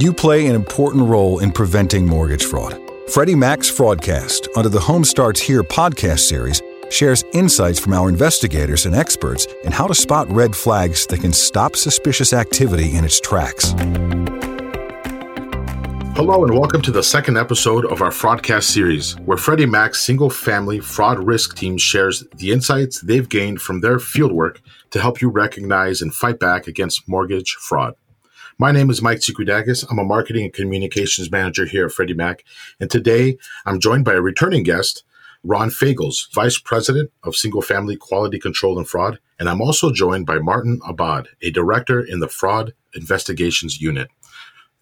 You play an important role in preventing mortgage fraud. Freddie Mac's Fraudcast, under the Home Starts Here podcast series, shares insights from our investigators and experts in how to spot red flags that can stop suspicious activity in its tracks. Hello, and welcome to the second episode of our Fraudcast series, where Freddie Mac's single family fraud risk team shares the insights they've gained from their fieldwork to help you recognize and fight back against mortgage fraud. My name is Mike Tsikudakis. I'm a marketing and communications manager here at Freddie Mac. And today I'm joined by a returning guest, Ron Fagles, Vice President of Single Family Quality Control and Fraud. And I'm also joined by Martin Abad, a director in the Fraud Investigations Unit.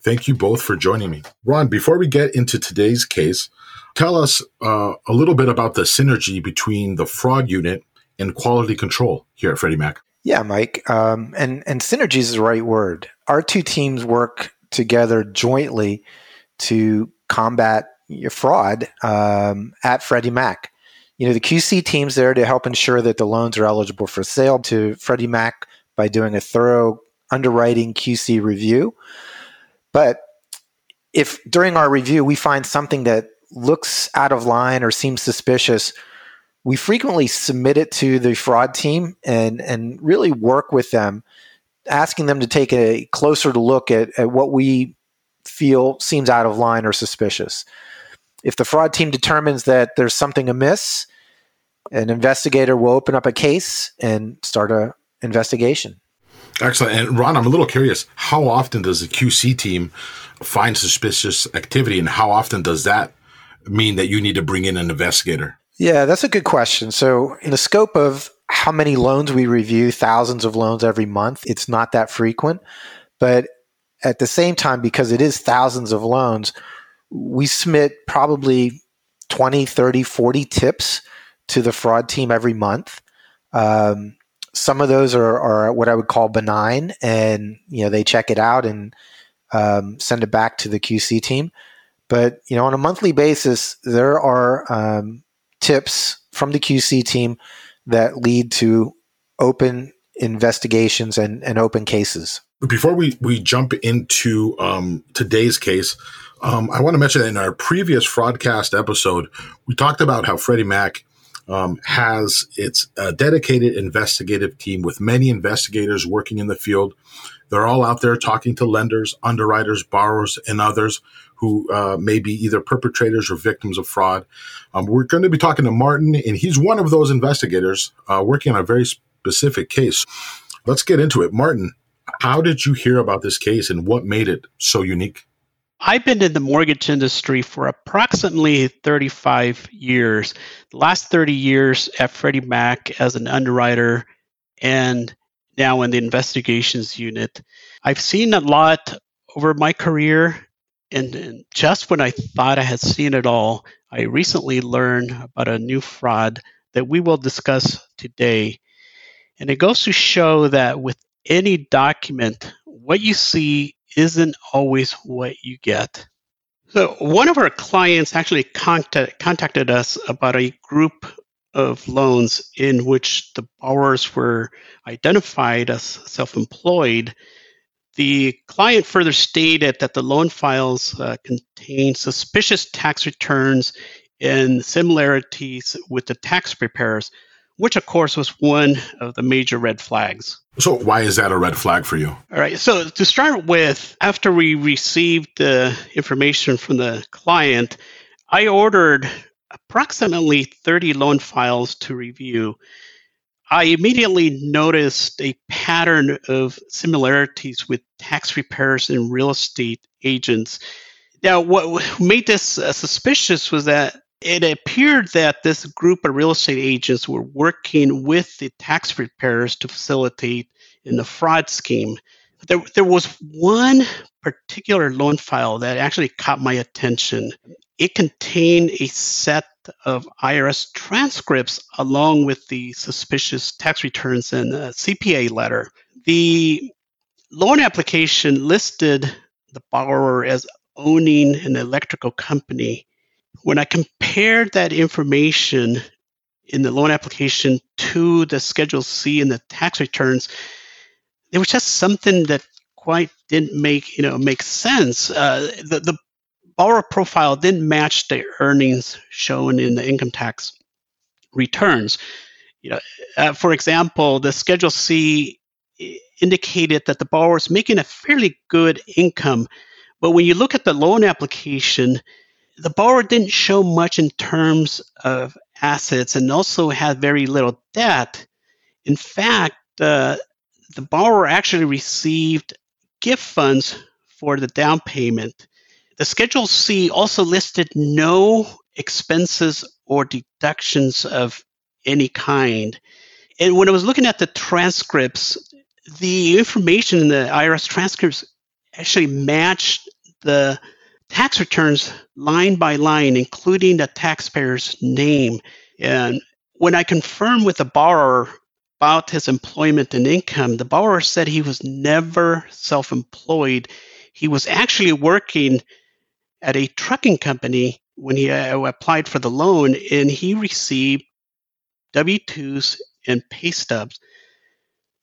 Thank you both for joining me. Ron, before we get into today's case, tell us uh, a little bit about the synergy between the fraud unit and quality control here at Freddie Mac. Yeah, Mike. Um, and, and synergy is the right word. Our two teams work together jointly to combat fraud um, at Freddie Mac. You know, the QC team's there to help ensure that the loans are eligible for sale to Freddie Mac by doing a thorough underwriting QC review. But if during our review we find something that looks out of line or seems suspicious, we frequently submit it to the fraud team and, and really work with them, asking them to take a closer look at, at what we feel seems out of line or suspicious. If the fraud team determines that there's something amiss, an investigator will open up a case and start a investigation. Excellent. And Ron, I'm a little curious. How often does the QC team find suspicious activity, and how often does that mean that you need to bring in an investigator? Yeah, that's a good question. So, in the scope of how many loans we review, thousands of loans every month, it's not that frequent. But at the same time, because it is thousands of loans, we submit probably 20, 30, 40 tips to the fraud team every month. Um, some of those are, are what I would call benign, and you know they check it out and um, send it back to the QC team. But you know, on a monthly basis, there are um, tips from the QC team that lead to open investigations and, and open cases. Before we, we jump into um, today's case, um, I want to mention that in our previous Fraudcast episode, we talked about how Freddie Mac um, has its uh, dedicated investigative team with many investigators working in the field. They're all out there talking to lenders, underwriters, borrowers, and others who uh, may be either perpetrators or victims of fraud. Um, we're going to be talking to Martin, and he's one of those investigators uh, working on a very specific case. Let's get into it. Martin, how did you hear about this case and what made it so unique? I've been in the mortgage industry for approximately 35 years. The last 30 years at Freddie Mac as an underwriter and now in the investigations unit. I've seen a lot over my career, and, and just when I thought I had seen it all, I recently learned about a new fraud that we will discuss today. And it goes to show that with any document, what you see isn't always what you get. So, one of our clients actually contact, contacted us about a group of loans in which the borrowers were identified as self employed. The client further stated that the loan files uh, contain suspicious tax returns and similarities with the tax preparers, which of course was one of the major red flags. So, why is that a red flag for you? All right. So, to start with, after we received the information from the client, I ordered approximately 30 loan files to review. I immediately noticed a pattern of similarities with tax preparers and real estate agents. Now, what made this uh, suspicious was that it appeared that this group of real estate agents were working with the tax preparers to facilitate in the fraud scheme. There, there was one particular loan file that actually caught my attention. It contained a set of IRS transcripts along with the suspicious tax returns and a CPA letter. The loan application listed the borrower as owning an electrical company when I compared that information in the loan application to the Schedule C and the tax returns, there was just something that quite didn't make you know make sense. Uh, the the borrower profile didn't match the earnings shown in the income tax returns. You know, uh, for example, the Schedule C indicated that the borrower is making a fairly good income, but when you look at the loan application, the borrower didn't show much in terms of assets and also had very little debt. In fact, uh, the borrower actually received gift funds for the down payment. The Schedule C also listed no expenses or deductions of any kind. And when I was looking at the transcripts, the information in the IRS transcripts actually matched the tax returns line by line, including the taxpayer's name. And when I confirmed with the borrower about his employment and income, the borrower said he was never self employed. He was actually working at a trucking company when he uh, applied for the loan, and he received W 2s and pay stubs.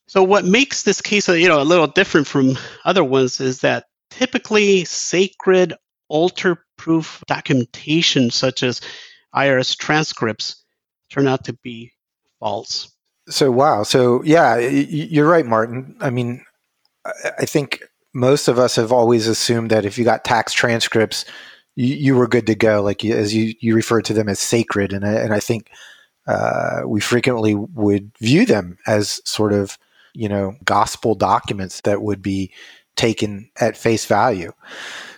So, what makes this case you know, a little different from other ones is that typically sacred alter proof documentation, such as IRS transcripts, turn out to be false. So wow. So yeah, you're right, Martin. I mean, I think most of us have always assumed that if you got tax transcripts, you, you were good to go. Like as you you referred to them as sacred, and I, and I think uh, we frequently would view them as sort of you know gospel documents that would be taken at face value.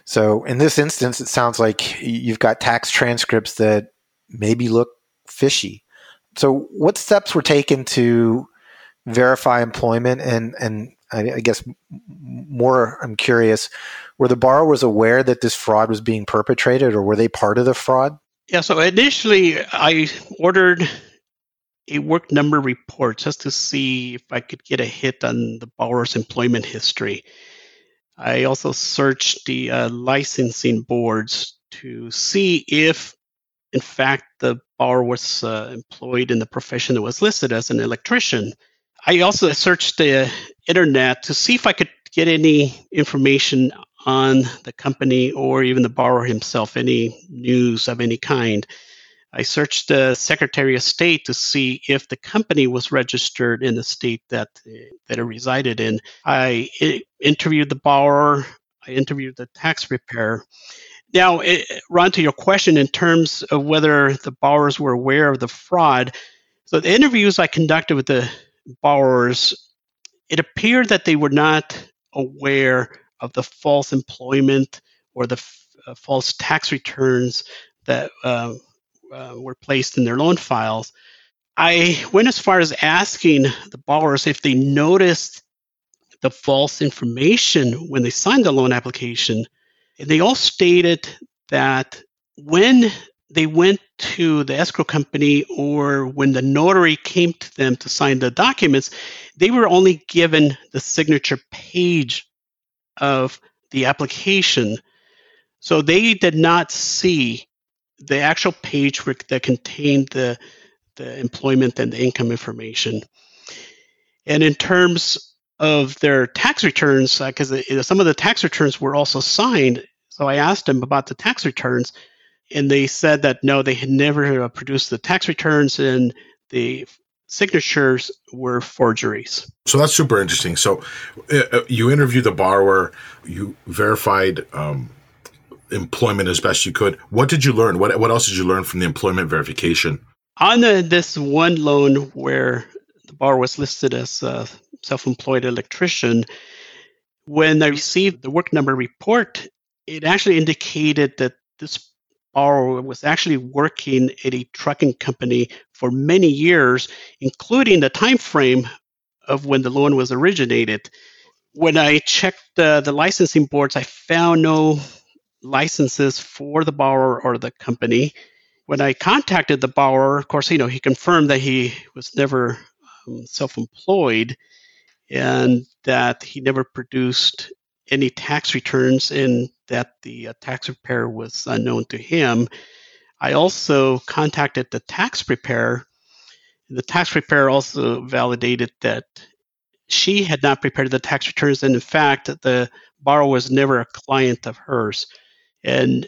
So in this instance, it sounds like you've got tax transcripts that maybe look fishy so what steps were taken to verify employment and and I, guess more I'm curious were the borrowers aware that this fraud was being perpetrated or were they part of the fraud? Yeah, so initially I ordered a work number report just to see if I could get a hit on the borrower's employment history. I also searched the uh, licensing boards to see if in fact, the borrower was uh, employed in the profession that was listed as an electrician. I also searched the internet to see if I could get any information on the company or even the borrower himself, any news of any kind. I searched the Secretary of State to see if the company was registered in the state that that it resided in. I interviewed the borrower. I interviewed the tax preparer, now, it, Ron, to your question in terms of whether the borrowers were aware of the fraud, so the interviews I conducted with the borrowers, it appeared that they were not aware of the false employment or the f- uh, false tax returns that uh, uh, were placed in their loan files. I went as far as asking the borrowers if they noticed the false information when they signed the loan application And they all stated that when they went to the escrow company or when the notary came to them to sign the documents, they were only given the signature page of the application. So they did not see the actual page that contained the, the employment and the income information. And in terms of their tax returns because uh, some of the tax returns were also signed. So I asked them about the tax returns, and they said that no, they had never uh, produced the tax returns, and the signatures were forgeries. So that's super interesting. So uh, uh you interviewed the borrower, you verified um, employment as best you could. What did you learn? What what else did you learn from the employment verification? On the, this one loan where the borrower was listed as a self-employed electrician, when I received the work number report, it actually indicated that this was actually working at a trucking company for many years, including the time frame of when the loan was originated. When I checked uh, the licensing boards, I found no licenses for the borrower or the company. When I contacted the borrower, of course, you know, he confirmed that he was never um, self-employed and that he never produced any tax returns and that the uh, tax preparer was unknown to him. I also contacted the tax preparer. The tax preparer also validated that she had not prepared the tax returns, and in fact, the borrower was never a client of hers. And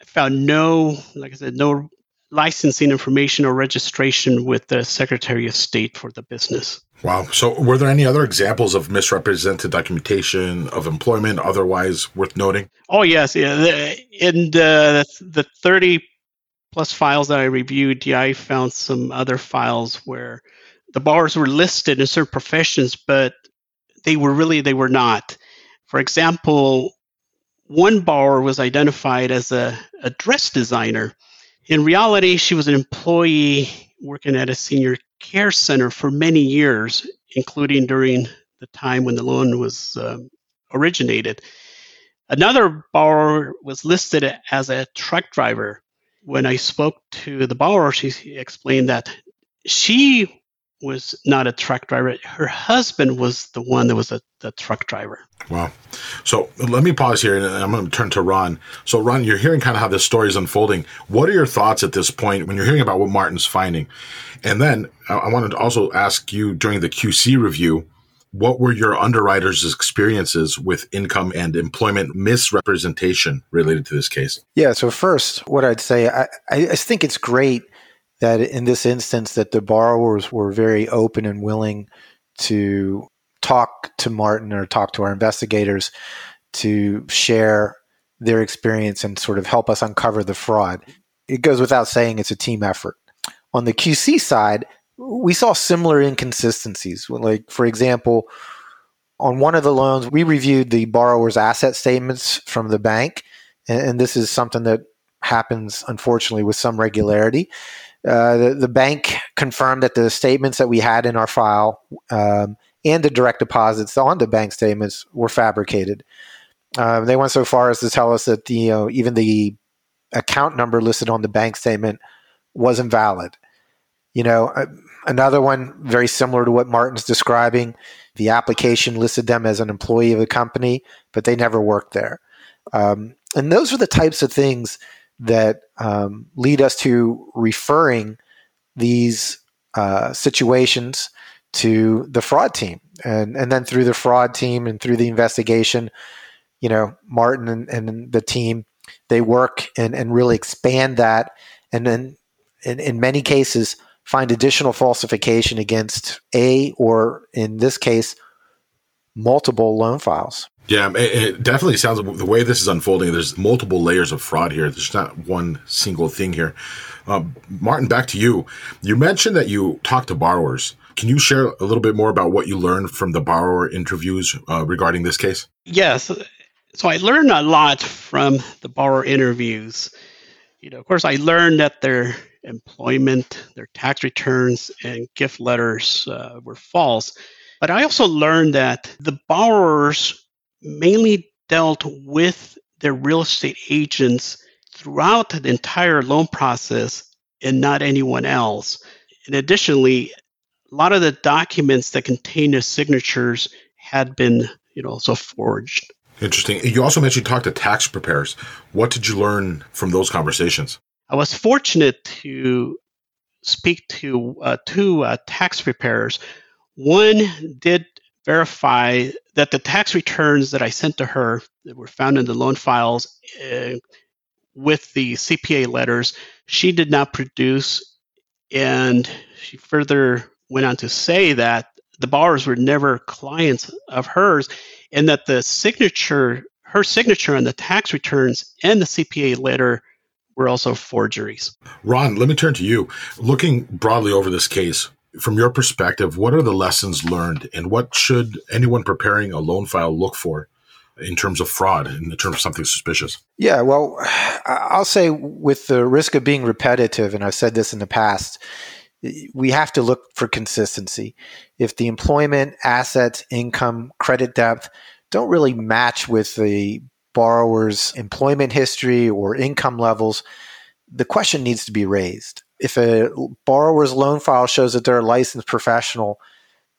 I found no, like I said, no licensing information or registration with the Secretary of State for the business. Wow. So, were there any other examples of misrepresented documentation of employment otherwise worth noting? Oh, yes. Yeah. In the, the 30 plus files that I reviewed, yeah, I found some other files where the borrowers were listed in certain professions, but they were really, they were not. For example, one borrower was identified as a, a dress designer. In reality, she was an employee working at a senior care center for many years, including during the time when the loan was um, originated. Another borrower was listed as a truck driver. When I spoke to the borrower, she explained that she was not a truck driver. Her husband was the one that was a, a truck driver. Wow. So let me pause here and I'm going to turn to Ron. So, Ron, you're hearing kind of how this story is unfolding. What are your thoughts at this point when you're hearing about what Martin's finding? And then I wanted to also ask you during the QC review, what were your underwriters' experiences with income and employment misrepresentation related to this case? Yeah. So first, what I'd say, I, I think it's great that in this instance that the borrowers were very open and willing to talk to Martin or talk to our investigators to share their experience and sort of help us uncover the fraud. It goes without saying it's a team effort. On the QC side, we saw similar inconsistencies. Like, for example, on one of the loans, we reviewed the borrower's asset statements from the bank, and, this is something that happens, unfortunately, with some regularity. Uh, the, the, bank confirmed that the statements that we had in our file um, and the direct deposits on the bank statements were fabricated. Uh, they went so far as to tell us that the, you know, even the account number listed on the bank statement was invalid. You know, uh, another one very similar to what Martin's describing. The application listed them as an employee of the company, but they never worked there. Um, and those are the types of things that um, lead us to referring these uh, situations to the fraud team. And, and then through the fraud team and through the investigation, you know, Martin and, and the team, they work and, and really expand that. And then in, in many cases, find additional falsification against a, or in this case, multiple loan files. Yeah, it, definitely sounds the way this is unfolding. There's multiple layers of fraud here. There's not one single thing here. Uh, Martin, back to you. You mentioned that you talked to borrowers. Can you share a little bit more about what you learned from the borrower interviews uh, regarding this case? Yes. So I learned a lot from the borrower interviews. You know, of course, I learned that their employment, their tax returns, and gift letters uh, were false. But I also learned that the borrowers mainly dealt with their real estate agents throughout the entire loan process and not anyone else. And additionally, a lot of the documents that contain their signatures had been, you know, also forged. Interesting. You also mentioned you talked to tax preparers. What did you learn from those conversations? I was fortunate to speak to uh, two uh, tax preparers. One did verify that the tax returns that I sent to her that were found in the loan files uh, with the CPA letters, she did not produce. And she further went on to say that the borrowers were never clients of hers and that the signature, her signature on the tax returns and the CPA letter were also forgeries. Ron, let me turn to you. Looking broadly over this case, from your perspective, what are the lessons learned and what should anyone preparing a loan file look for in terms of fraud, in terms of something suspicious? Yeah, well, I'll say with the risk of being repetitive, and I've said this in the past, we have to look for consistency. If the employment, assets, income, credit depth don't really match with the borrower's employment history or income levels, the question needs to be raised if a borrower's loan file shows that they're a licensed professional,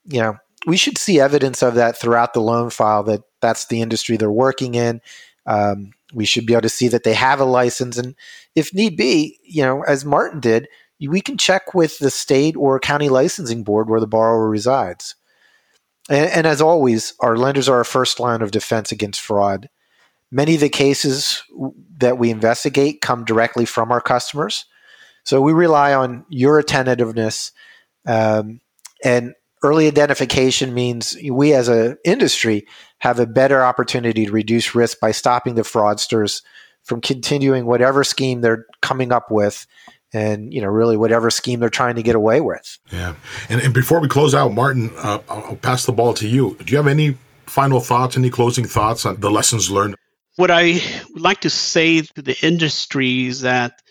you know, we should see evidence of that throughout the loan file that that's the industry they're working in. Um, we should be able to see that they have a license, and if need be, you know, as Martin did, we can check with the state or county licensing board where the borrower resides. And, and as always, our lenders are our first line of defense against fraud. Many of the cases that we investigate come directly from our customers. So we rely on your attentiveness. Um, and early identification means we as an industry have a better opportunity to reduce risk by stopping the fraudsters from continuing whatever scheme they're coming up with and you know really whatever scheme they're trying to get away with. Yeah. And, and before we close out martin uh, i'll pass the ball to you. Do you have any final thoughts any closing thoughts on the lessons learned? What i would like to say to the industry is that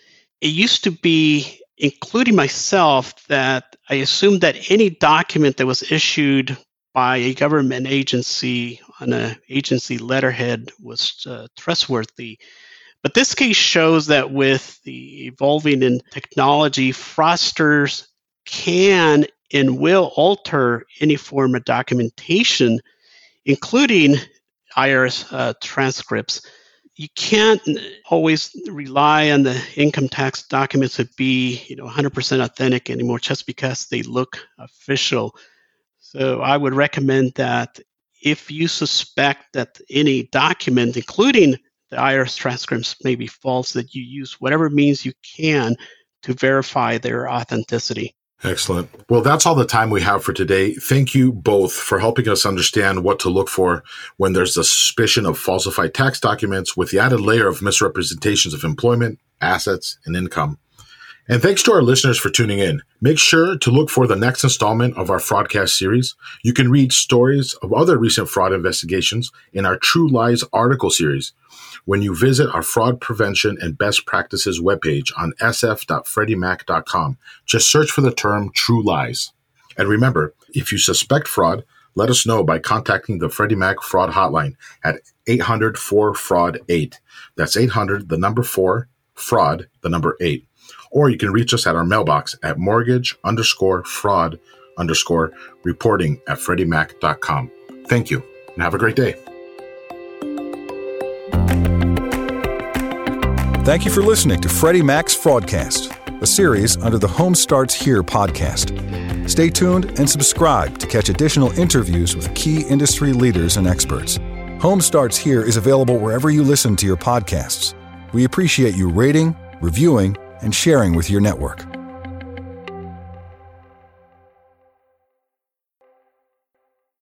it used to be including myself that i assumed that any document that was issued by a government agency on an agency letterhead was uh, trustworthy but this case shows that with the evolving in technology, fraudsters can and will alter any form of documentation, including IRS uh, transcripts. You can't always rely on the income tax documents to be, you know, 100% authentic anymore just because they look official. So I would recommend that if you suspect that any document, including the IRS transcripts may be false, that you use whatever means you can to verify their authenticity. Excellent. Well, that's all the time we have for today. Thank you both for helping us understand what to look for when there's a suspicion of falsified tax documents with the added layer of misrepresentations of employment, assets, and income. And thanks to our listeners for tuning in. Make sure to look for the next installment of our Fraudcast series. You can read stories of other recent fraud investigations in our True Lies article series when you visit our fraud prevention and best practices webpage on sf.freddiemac.com. Just search for the term True Lies. And remember, if you suspect fraud, let us know by contacting the Freddie Mac fraud hotline at 800 4 fraud 8. That's 800 the number 4 fraud the number 8 or you can reach us at our mailbox at mortgage underscore fraud underscore reporting at freddiemac.com. Thank you and have a great day. Thank you for listening to Freddie Mac's Fraudcast, a series under the Home Starts Here podcast. Stay tuned and subscribe to catch additional interviews with key industry leaders and experts. Home Starts Here is available wherever you listen to your podcasts. We appreciate you rating, reviewing, and sharing with your network.